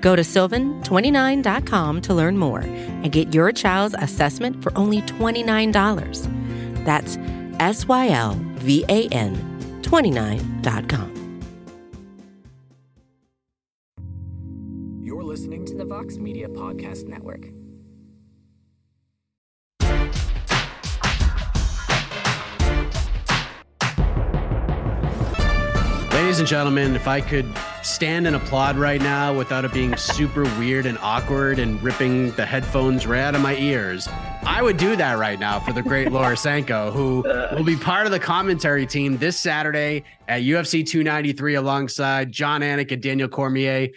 Go to sylvan29.com to learn more and get your child's assessment for only $29. That's S Y L V A N 29.com. You're listening to the Vox Media Podcast Network. Ladies and gentlemen, if I could stand and applaud right now without it being super weird and awkward and ripping the headphones right out of my ears, I would do that right now for the great Laura Sanko, who will be part of the commentary team this Saturday at UFC 293 alongside Jon Anik and Daniel Cormier.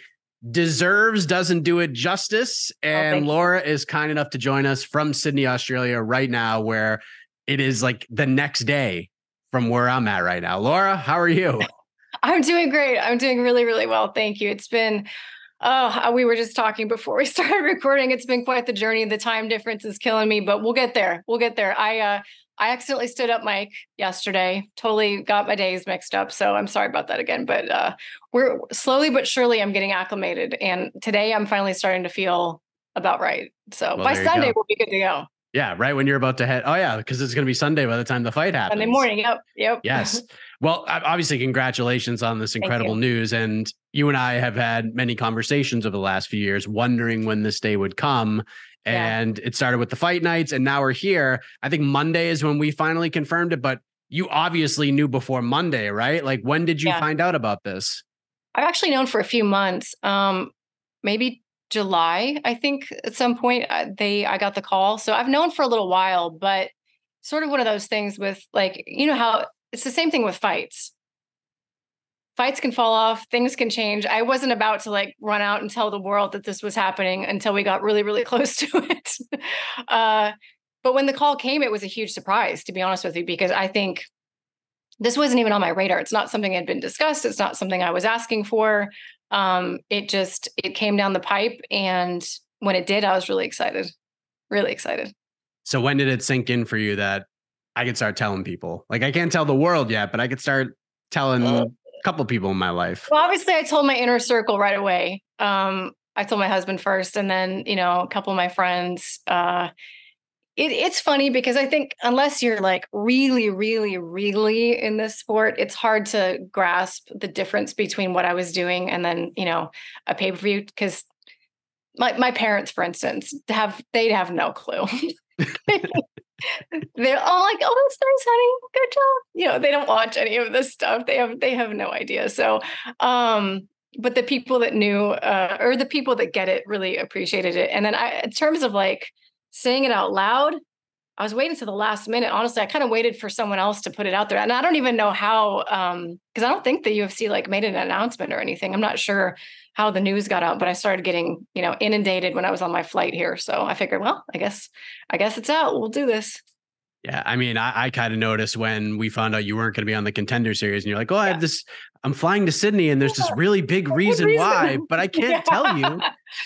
Deserves doesn't do it justice. Oh, and Laura is kind enough to join us from Sydney, Australia right now, where it is like the next day from where I'm at right now. Laura, how are you? I'm doing great. I'm doing really, really well. Thank you. It's been, oh, we were just talking before we started recording. It's been quite the journey. The time difference is killing me, but we'll get there. We'll get there. I, uh, I accidentally stood up Mike yesterday. Totally got my days mixed up. So I'm sorry about that again. But uh, we're slowly but surely I'm getting acclimated. And today I'm finally starting to feel about right. So Well, by Sunday we'll be good to go. Yeah, right when you're about to head. Oh yeah, because it's going to be Sunday by the time the fight happens. Sunday morning. Yep. Yep. Yes. Well, obviously, congratulations on this incredible news. And you and I have had many conversations over the last few years, wondering when this day would come. Yeah. And it started with the fight nights, and now we're here. I think Monday is when we finally confirmed it, but you obviously knew before Monday, right? Like, when did you Yeah. find out about this? I've actually known for a few months. Um, maybe July, I think at some point uh, they I got the call. So I've known for a little while, but sort of one of those things with like you know how it's the same thing with fights. Fights can fall off, things can change. I wasn't about to like run out and tell the world that this was happening until we got really, really close to it. uh, but when the call came, it was a huge surprise, to be honest with you, because I think this wasn't even on my radar. It's not something had been discussed. It's not something I was asking for. Um, it just it came down the pipe, and when it did, I was really excited, really excited. So, when did it sink in for you that I could start telling people? Like, I can't tell the world yet, but I could start telling a couple people in my life. Well, obviously, I told my inner circle right away. Um, I told my husband first, and then you know a couple of my friends. Uh, it, it's funny because I think unless you're like really, really, really in this sport, it's hard to grasp the difference between what I was doing and then you know a pay per view. Because my my parents, for instance, have they'd have no clue. They're all like, "Oh, that's nice, honey. Good job." You know, they don't watch any of this stuff. They have they have no idea. So, um, but the people that knew, uh, or the people that get it, really appreciated it. And then, I, in terms of like saying it out loud, I was waiting to the last minute. Honestly, I kind of waited for someone else to put it out there, and I don't even know how, because I don't think the UFC like made an announcement or anything. I'm not sure how the news got out, but I started getting you know inundated when I was on my flight here. So I figured, well, I guess I guess it's out. We'll do this. Yeah, I mean, I, I kind of noticed when we found out you weren't going to be on the contender series, and you're like, "Oh, I have this. I'm flying to Sydney, and there's this really big reason, reason. why, but I can't tell you."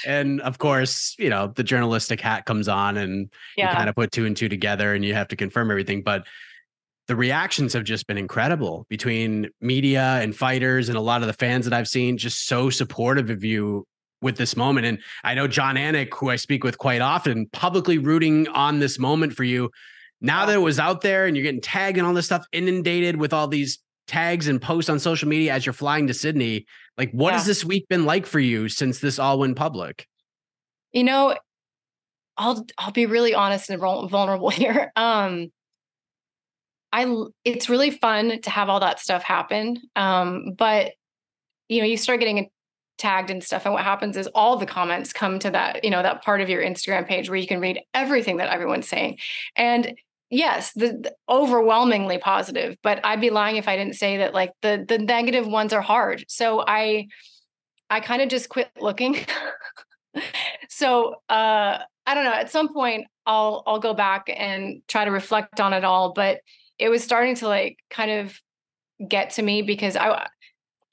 And of course, you know, the journalistic hat comes on, and you kind of put two and two together, and you have to confirm everything. But the reactions have just been incredible between media and fighters, and a lot of the fans that I've seen, just so supportive of you with this moment. And I know Jon Anik, who I speak with quite often, publicly rooting on this moment for you. Now that it was out there and you're getting tagged and all this stuff, inundated with all these tags and posts on social media as you're flying to Sydney, like what has this week been like for you since this all went public? You know, I'll I'll be really honest and vulnerable here. Um, I it's really fun to have all that stuff happen. Um, but you know, you start getting tagged and stuff, and what happens is all the comments come to that you know that part of your Instagram page where you can read everything that everyone's saying, and yes, the, the overwhelmingly positive. But I'd be lying if I didn't say that like the the negative ones are hard. So I I kind of just quit looking. so uh I don't know. At some point, I'll I'll go back and try to reflect on it all. But it was starting to like kind of get to me because I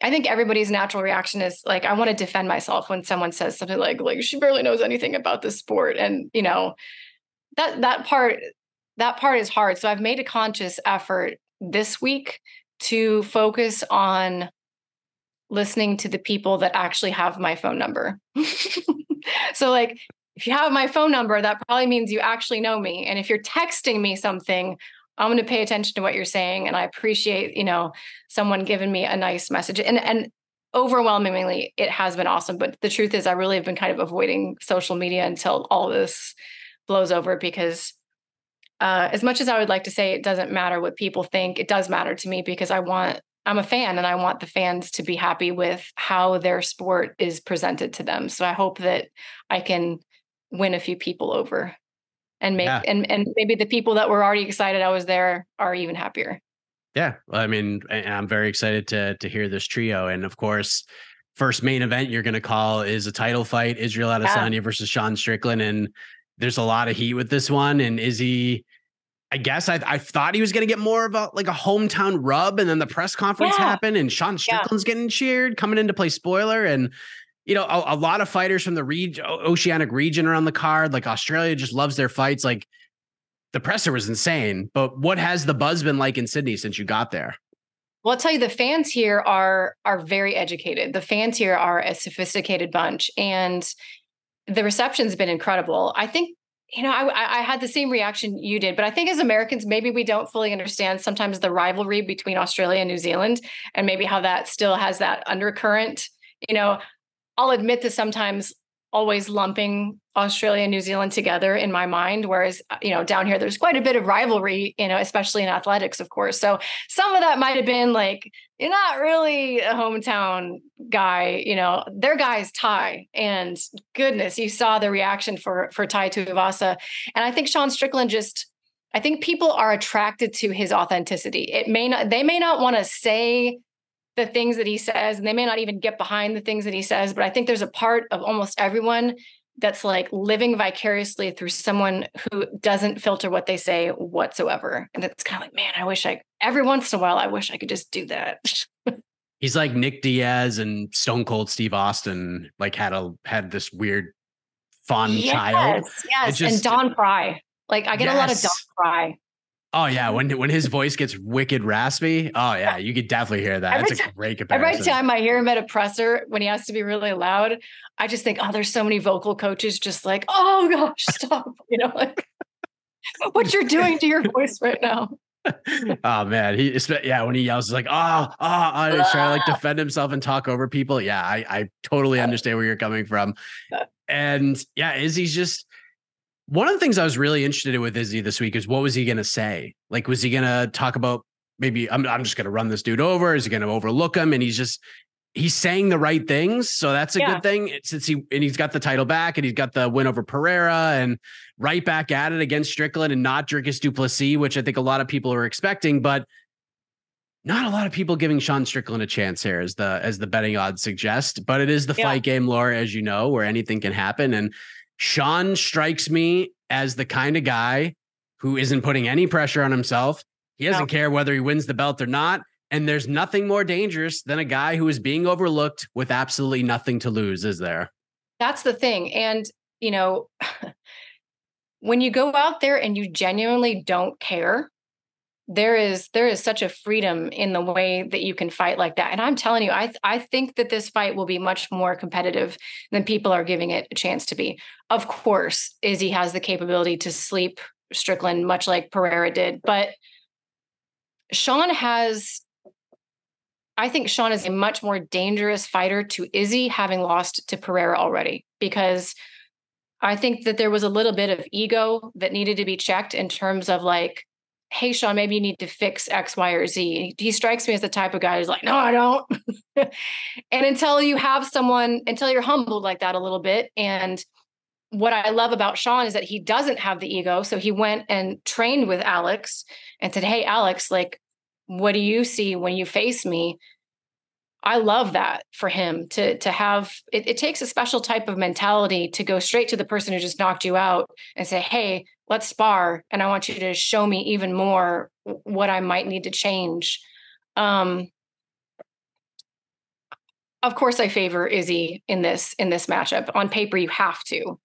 I think everybody's natural reaction is like I want to defend myself when someone says something like like she barely knows anything about this sport and you know that that part that part is hard so I've made a conscious effort this week to focus on listening to the people that actually have my phone number. so like if you have my phone number that probably means you actually know me and if you're texting me something I'm going to pay attention to what you're saying and I appreciate, you know, someone giving me a nice message. And and overwhelmingly it has been awesome, but the truth is I really have been kind of avoiding social media until all this blows over because uh, as much as I would like to say it doesn't matter what people think, it does matter to me because I want I'm a fan and I want the fans to be happy with how their sport is presented to them. So I hope that I can win a few people over and make yeah. and and maybe the people that were already excited I was there are even happier. Yeah, well, I mean, I'm very excited to to hear this trio, and of course, first main event you're going to call is a title fight: Israel Adesanya yeah. versus Sean Strickland, and there's a lot of heat with this one. And Izzy, I guess I, I thought he was going to get more of a like a hometown rub, and then the press conference yeah. happened, and Sean Strickland's yeah. getting cheered, coming in to play spoiler, and you know, a, a, lot of fighters from the region, oceanic region around the card. Like Australia just loves their fights. Like the presser was insane. But what has the buzz been like in Sydney since you got there? Well, I'll tell you, the fans here are are very educated. The fans here are a sophisticated bunch, and the reception's been incredible. I think you know, I, I had the same reaction you did, but I think as Americans, maybe we don't fully understand sometimes the rivalry between Australia and New Zealand, and maybe how that still has that undercurrent. You know, I'll admit to sometimes always lumping Australia and New Zealand together in my mind. Whereas, uh, you know, down here, there's quite a bit of rivalry, you know, especially in athletics, of course. So some of that might have been like, you're not really a hometown guy, you know, their guy's Tai. And goodness, you saw the reaction for for Tai Tuivasa. And I think Sean Strickland just I think people are attracted to his authenticity. It may not, they may not want to say the things that he says and they may not even get behind the things that he says but i think there's a part of almost everyone that's like living vicariously through someone who doesn't filter what they say whatsoever. And it's kind of like man i wish i every once in a while i wish i could just do that. He's like nick diaz and stone cold steve austin like had a had this weird fun yes, child. Yes just, and don frye. Like i get yes. a lot of don frye Oh yeah, when when his voice gets wicked raspy, oh yeah, you could definitely hear that. Every That's a great comparison. Every time I hear him at a presser when he has to be really loud, I just think, oh, there's so many vocal coaches just like, oh gosh, stop, you know, like what you're doing to your voice right now. oh man, he yeah when he yells like oh oh I try to like ah. defend himself and talk over people. Yeah, I I totally understand where you're coming from, uh. and yeah, Izzy's just one of the things I was really interested in with Izzy this week is what was he going to say? Like, was he going to talk about maybe I'm, I'm just going to run this dude over? Is he going to overlook him? And he's just, he's saying the right things. So that's a yeah. good thing eh, since he, and he's got the title back and he's got the win over Pereira and right back at it against Strickland and not Dricus Du Plessis, which I think a lot of people are expecting, but not a lot of people giving Sean Strickland a chance here as the, as the betting odds suggest, but it is the yeah. fight game, Laura, as you know, where anything can happen. And Sean strikes me as the kind of guy who isn't putting any pressure on himself. He doesn't no. care whether he wins the belt or not. And there's nothing more dangerous than a guy who is being overlooked with absolutely nothing to lose, is there? That's the thing. And, you know, when you go out there and you genuinely don't care, there is there is such a freedom in the way that you can fight like that. And i'm telling you i i think that this fight will be much more competitive than people are giving it a chance to be. Of course izzy has the capability to sleep strickland much like pereira did but sean has i think sean is a much more dangerous fighter to izzy having lost to pereira already because i think that there was a little bit of ego that needed to be checked in terms of like hey sean maybe you need to fix x y or z. He strikes me as the type of guy who's like no i don't. And until you have someone until you're humbled like that a little bit and what i love about sean is that he doesn't have the ego so he went and trained with alex and said hey alex like what do you see when you face me? I love that for him to to have it, it takes a special type of mentality to go straight to the person who just knocked you out and say, "Hey, let's spar and I want you to show me even more what I might need to change." Um of course I favor Izzy in this in this matchup. On paper you have to.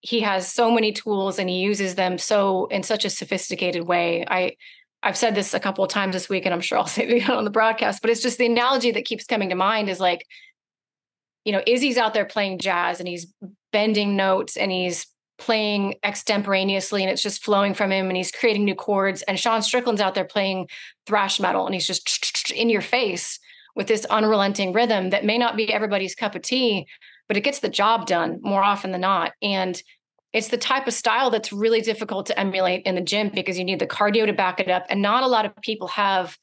He has so many tools and he uses them so in such a sophisticated way. I I've said this a couple of times this week, and I'm sure I'll say it on the broadcast, but it's just the analogy that keeps coming to mind is like, you know, Izzy's out there playing jazz and he's bending notes and he's playing extemporaneously and it's just flowing from him and he's creating new chords. And Sean Strickland's out there playing thrash metal and he's just in your face with this unrelenting rhythm that may not be everybody's cup of tea, but it gets the job done more often than not. And it's the type of style that's really difficult to emulate in the gym because you need the cardio to back it up. And not a lot of people have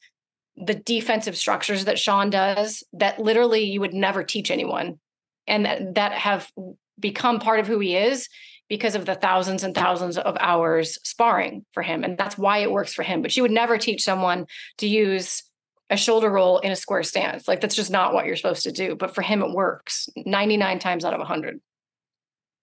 the defensive structures that Sean does that literally you would never teach anyone and that, that have become part of who he is because of the thousands and thousands of hours sparring for him. And that's why it works for him. But she would never teach someone to use a shoulder roll in a square stance. Like that's just not what you're supposed to do. But for him, it works 99 times out of 100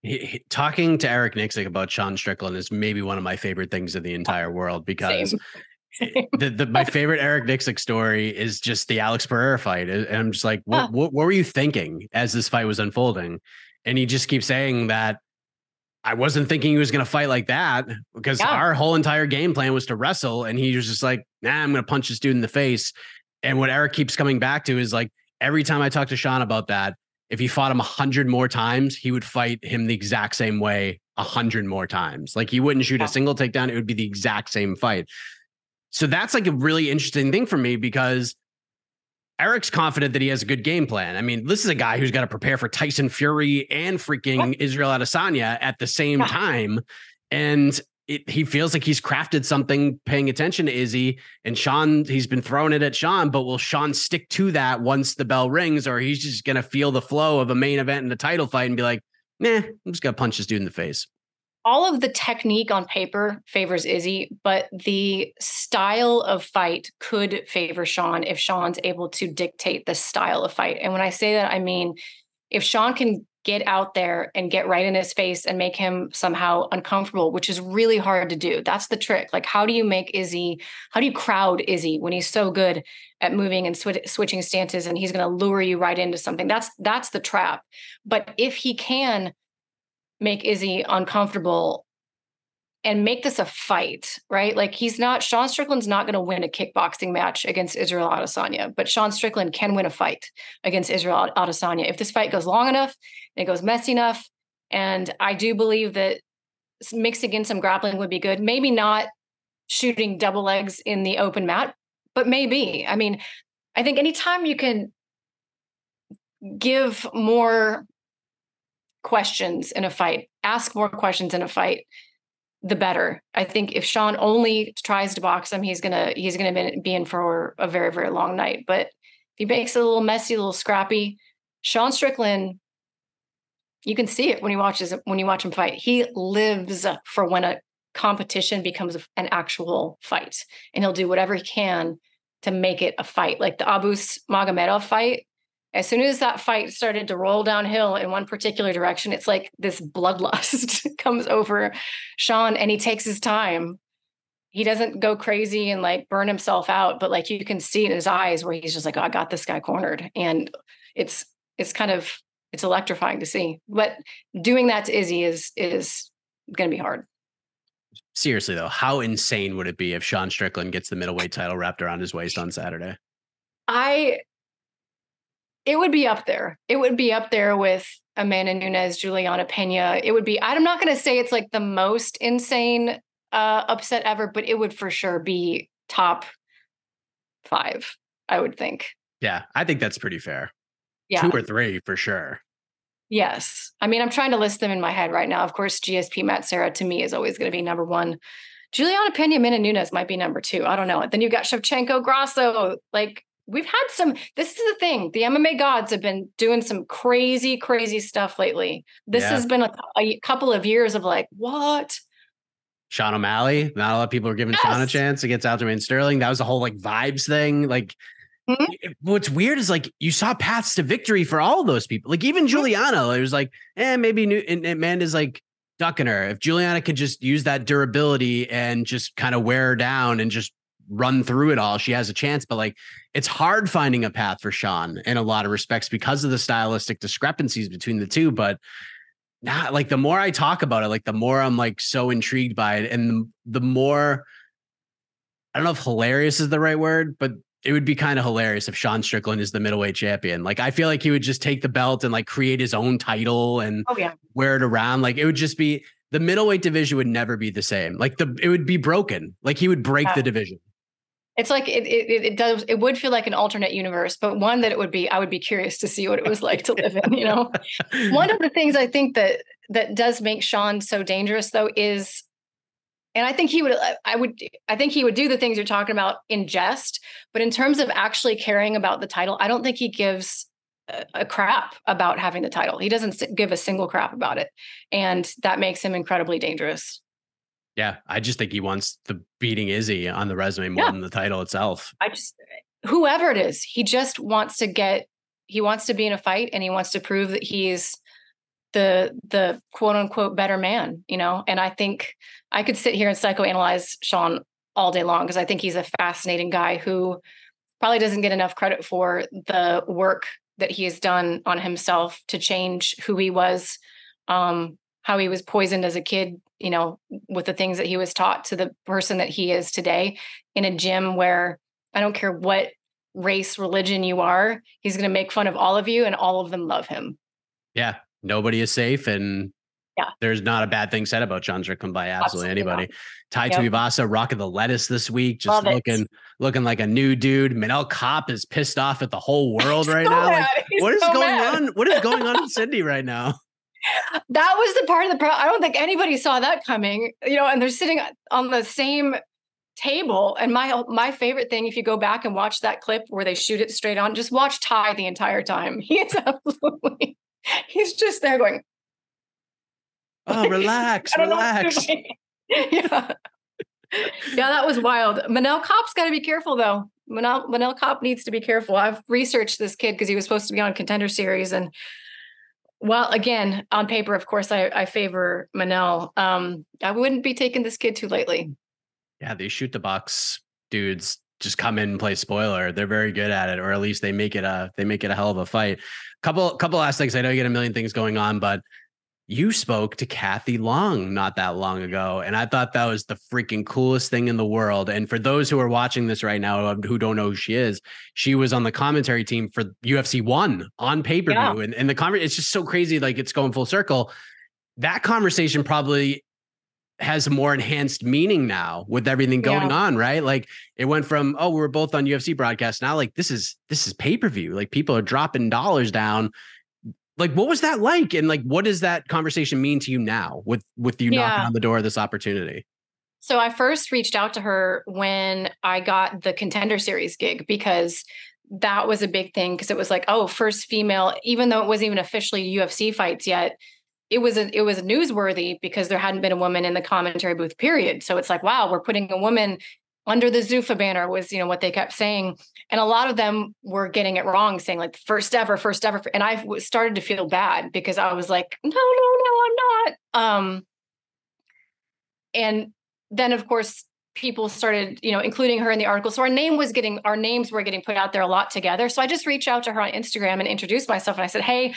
he, he, talking to Eric Nicksick about Sean Strickland is maybe one of my favorite things in the entire world because the, the, my favorite Eric Nicksick story is just the Alex Pereira fight. And I'm just like, what, huh. what, what were you thinking as this fight was unfolding? And he just keeps saying that I wasn't thinking he was going to fight like that because yeah. our whole entire game plan was to wrestle. And he was just like, nah, I'm going to punch this dude in the face. And what Eric keeps coming back to is like, every time I talk to Sean about that, if he fought him a hundred more times, he would fight him the exact same way a hundred more times. Like he wouldn't shoot a single takedown; it would be the exact same fight. So that's like a really interesting thing for me because Eric's confident that he has a good game plan. I mean, this is a guy who's got to prepare for Tyson Fury and freaking Israel Adesanya at the same time. And it, he feels like he's crafted something paying attention to Izzy and Sean. He's been throwing it at Sean, but will Sean stick to that once the bell rings, or he's just going to feel the flow of a main event and a title fight and be like, nah, I'm just going to punch this dude in the face? All of the technique on paper favors Izzy, but the style of fight could favor Sean if Sean's able to dictate the style of fight. And when I say that, I mean, if Sean can get out there and get right in his face and make him somehow uncomfortable, which is really hard to do. That's the trick. Like, how do you make Izzy, how do you crowd Izzy when he's so good at moving and sw- switching stances and he's going to lure you right into something? That's that's the trap. But if he can make Izzy uncomfortable and make this a fight, right? Like he's not Sean Strickland's not going to win a kickboxing match against Israel Adesanya, but Sean Strickland can win a fight against Israel Adesanya if this fight goes long enough and it goes messy enough. And I do believe that mixing in some grappling would be good. Maybe not shooting double legs in the open mat, but maybe. I mean, I think anytime you can give more questions in a fight, ask more questions in a fight, the better. I think if Sean only tries to box him, he's gonna he's gonna be in for a very very long night. But if he makes it a little messy, a little scrappy, Sean Strickland, you can see it when he watches when you watch him fight. He lives for when a competition becomes an actual fight, and he'll do whatever he can to make it a fight. Like the Abus Magomedov fight, as soon as that fight started to roll downhill in one particular direction, it's like this bloodlust comes over Sean and he takes his time. He doesn't go crazy and like burn himself out, but like you can see in his eyes where he's just like, oh, I got this guy cornered. And it's it's kind of it's electrifying to see. But doing that to Izzy is is gonna be hard. Seriously though, how insane would it be if Sean Strickland gets the middleweight title wrapped around his waist on Saturday? I it would be up there. It would be up there with Amanda Nunes, Julianna Peña. It would be, I'm not going to say it's like the most insane uh, upset ever, but it would for sure be top five, I would think. Yeah, I think that's pretty fair. Yeah. Two or three for sure. Yes. I mean, I'm trying to list them in my head right now. Of course, GSP Matt Serra to me is always going to be number one. Julianna Peña, Amanda Nunes might be number two. I don't know. Then you've got Shevchenko Grasso. Like, we've had some this is the thing the mma gods have been doing some crazy crazy stuff lately this yeah. has been a, a, couple of years of like what sean o'malley not a lot of people are giving yes. sean a chance against aljamain sterling that was a whole like vibes thing like mm-hmm. what's weird is like you saw paths to victory for all those people. Like even mm-hmm. Julianna, it was like, eh, maybe new and Amanda's like ducking her. If Juliana could just use that durability and just kind of wear her down and just run through it all, she has a chance. But like it's hard finding a path for Sean in a lot of respects because of the stylistic discrepancies between the two. But not like the more I talk about it, like the more I'm like so intrigued by it. And the, the more I don't know if hilarious is the right word, but it would be kind of hilarious if Sean Strickland is the middleweight champion. Like I feel like he would just take the belt and like create his own title and oh, yeah. wear it around. Like it would just be the middleweight division would never be the same. Like the it would be broken. Like he would break yeah. the division. It's like it, it it does it would feel like an alternate universe, but one that it would be I would be curious to see what it was like to live in, you know. one of the things I think that that does make Sean so dangerous though is and I think he would I would I think he would do the things you're talking about in jest, but in terms of actually caring about the title, I don't think he gives a, a crap about having the title. He doesn't give a single crap about it. And that makes him incredibly dangerous. Yeah, I just think he wants the beating Izzy on the resume more yeah. than the title itself. I just whoever it is, he just wants to get he wants to be in a fight and he wants to prove that he's the the quote unquote better man, you know. And I think I could sit here and psychoanalyze Sean all day long because I think he's a fascinating guy who probably doesn't get enough credit for the work that he has done on himself to change who he was, um, how he was poisoned as a kid, you know, with the things that he was taught to the person that he is today in a gym where I don't care what race, religion you are, he's going to make fun of all of you and all of them love him. Yeah nobody is safe and yeah. There's not a bad thing said about Sean Strickland by absolutely, absolutely anybody. Not. Tai yep. Tuivasa rocking the lettuce this week, just Love looking it. looking like a new dude. Manel Kape is pissed off at the whole world right so now. Like, what is so going mad. on? What is going on in Sydney right now? That was the part of the problem. I don't think anybody saw that coming. You know, and they're sitting on the same table. And my my favorite thing, if you go back and watch that clip where they shoot it straight on, just watch Tai the entire time. He is absolutely he's just there going, Oh, relax, relax. yeah. Yeah, that was wild. Manel Kape's got to be careful though. Manel Manel Kape needs to be careful. I've researched this kid because he was supposed to be on contender series. And well, again, on paper, of course, I, I favor Manel. Um, I wouldn't be taking this kid too lightly. Yeah, they Chute Boxe dudes just come in and play spoiler. They're very good at it, or at least they make it a they make it a hell of a fight. Couple couple aspects. I know you get a million things going on, but you spoke to Kathy Long not that long ago, and I thought that was the freaking coolest thing in the world. And for those who are watching this right now um, who don't know who she is, she was on the commentary team for UFC One on pay per view, yeah. and and the conversation it's just so crazy, like it's going full circle. That conversation probably has more enhanced meaning now with everything going yeah. on, right? Like it went from oh, we were both on UFC broadcast. Now, like this is this is pay per view. Like people are dropping dollars down. Like, what was that like? And like, what does that conversation mean to you now with with you yeah. knocking on the door of this opportunity? So I first reached out to her when I got the contender series gig because that was a big thing because it was like, oh, first female, even though it wasn't even officially UFC fights yet, it was a, it was newsworthy because there hadn't been a woman in the commentary booth period so it's like wow we're putting a woman under the Zuffa banner was you know what they kept saying. And a lot of them were getting it wrong saying like first ever first ever and I started to feel bad because I was like no no no I'm not. Um and then of course people started you know including her in the article. So our name was getting our names were getting put out there a lot together. So I just reached out to her on Instagram and introduced myself and I said hey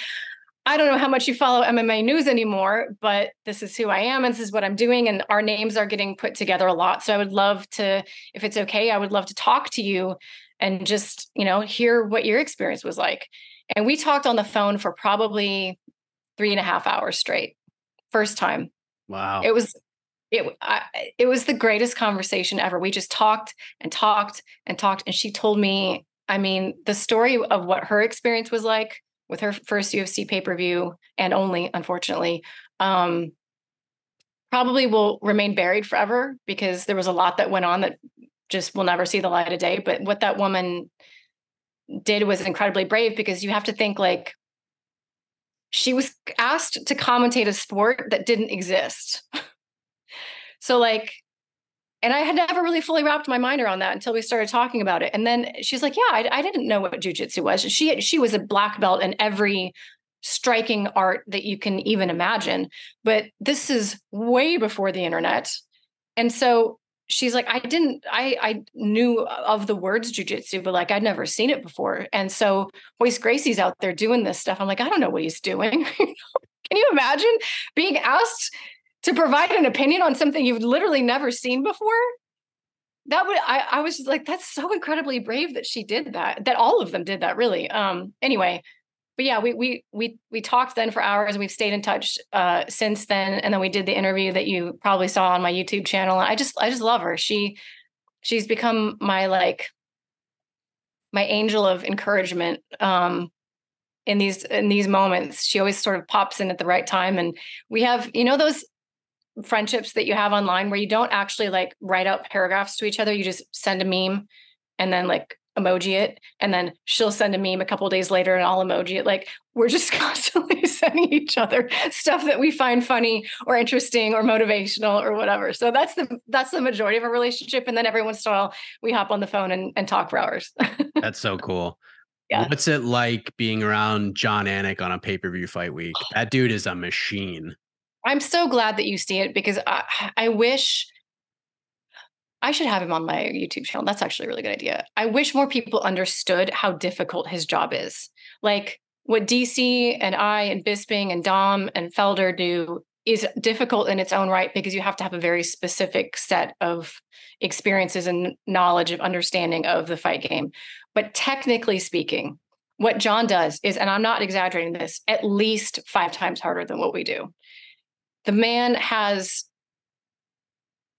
I don't know how much you follow MMA news anymore, but this is who I am and this is what I'm doing. And our names are getting put together a lot. So I would love to, if it's okay, I would love to talk to you and just, you know, hear what your experience was like. And we talked on the phone for probably three and a half hours straight. First time. Wow. It was it I, it was the greatest conversation ever. We just talked and talked and talked and she told me, I mean, the story of what her experience was like with her first UFC pay per view and only, unfortunately, um, probably will remain buried forever because there was a lot that went on that just will never see the light of day. But what that woman did was incredibly brave because you have to think like she was asked to commentate a sport that didn't exist. so, like, and I had never really fully wrapped my mind around that until we started talking about it. And then she's like, "Yeah, I, I didn't know what jujitsu was." She she was a black belt in every striking art that you can even imagine, but this is way before the internet. And so she's like, "I didn't. I I knew of the words jujitsu, but like I'd never seen it before." And so Royce Gracie's out there doing this stuff. I'm like, I don't know what he's doing. can you imagine being asked to provide an opinion on something you've literally never seen before? That would I, I was just like that's so incredibly brave that she did that that all of them did that really. Um anyway but yeah we we we we talked then for hours and we've stayed in touch uh since then and then we did the interview that you probably saw on my youtube channel. I just i just love her. She she's become my like my angel of encouragement um in these in these moments. She always sort of pops in at the right time and we have you know those friendships that you have online where you don't actually like write out paragraphs to each other. You just send a meme and then like emoji it. And then she'll send a meme a couple days later and I'll emoji it. Like we're just constantly sending each other stuff that we find funny or interesting or motivational or whatever. So that's the that's the majority of our relationship. And then every once in a while we hop on the phone and, and talk for hours. that's so cool. Yeah. What's it like being around Jon Anik on a pay-per-view fight week? Oh. That dude is a machine. I'm so glad that you see it because I, I wish I should have him on my YouTube channel. That's actually a really good idea. I wish more people understood how difficult his job is. Like what DC and I and Bisping and Dom and Felder do is difficult in its own right because you have to have a very specific set of experiences and knowledge of understanding of the fight game. But technically speaking, what Jon does is, and I'm not exaggerating this, at least five times harder than what we do the man has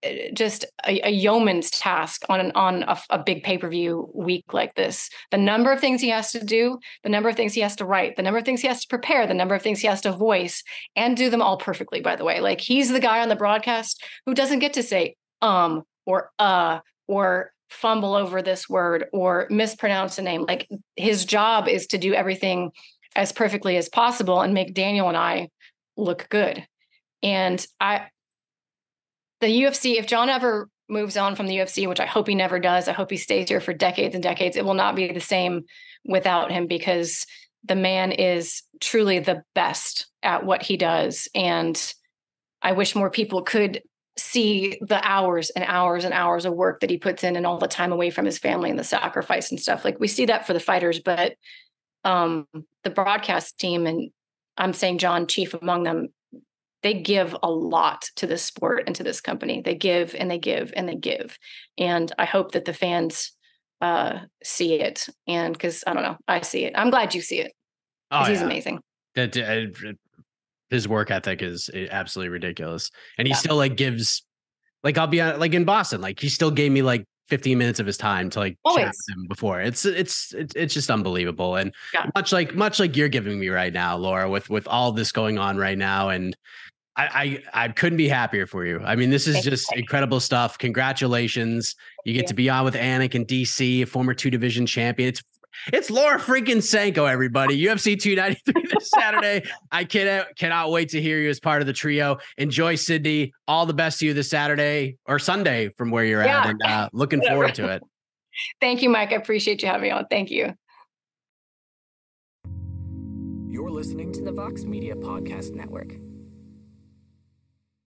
eh, just a, a, yeoman's task on on a, a big pay per view week like this. The number of things he has to do, the number of things he has to write, the number of things he has to prepare, the number of things he has to voice, and do them all perfectly. By the way, like he's the guy on the broadcast who doesn't get to say um or uh or fumble over this word or mispronounce a name. Like his job is to do everything as perfectly as possible and make Daniel and I look good. And I, the UFC, if Jon ever moves on from the UFC, which I hope he never does, I hope he stays here for decades and decades. It will not be the same without him because the man is truly the best at what he does. And I wish more people could see the hours and hours and hours of work that he puts in and all the time away from his family and the sacrifice and stuff. Like we see that for the fighters, but um, the broadcast team and I'm saying Jon Chief among them they give a lot to this sport and to this company. They give and they give and they give. And I hope that the fans uh, see it. And because I don't know, I see it. I'm glad you see it. Oh, yeah. he's amazing. That uh, his work ethic is eh, absolutely ridiculous, and he yeah. still like gives. Like I'll be on, like in Boston, like he still gave me like 15 minutes of his time to like Always. chat with him before. It's it's it's it's just unbelievable. And yeah. much like much like you're giving me right now, Laura, with with all this going on right now. And I, I, I couldn't be happier for you. I mean, this is just incredible stuff. Congratulations. You get to be on with Anik and DC, a former two division champion. It's it's Laura freaking Sanko, everybody. UFC 293 this Saturday. I cannot cannot wait to hear you as part of the trio. Enjoy Sydney. All the best to you this Saturday or Sunday from where you're yeah. at, and uh, looking forward to it. Thank you, Mike. I appreciate you having me on. Thank you. You're listening to the Vox Media Podcast Network.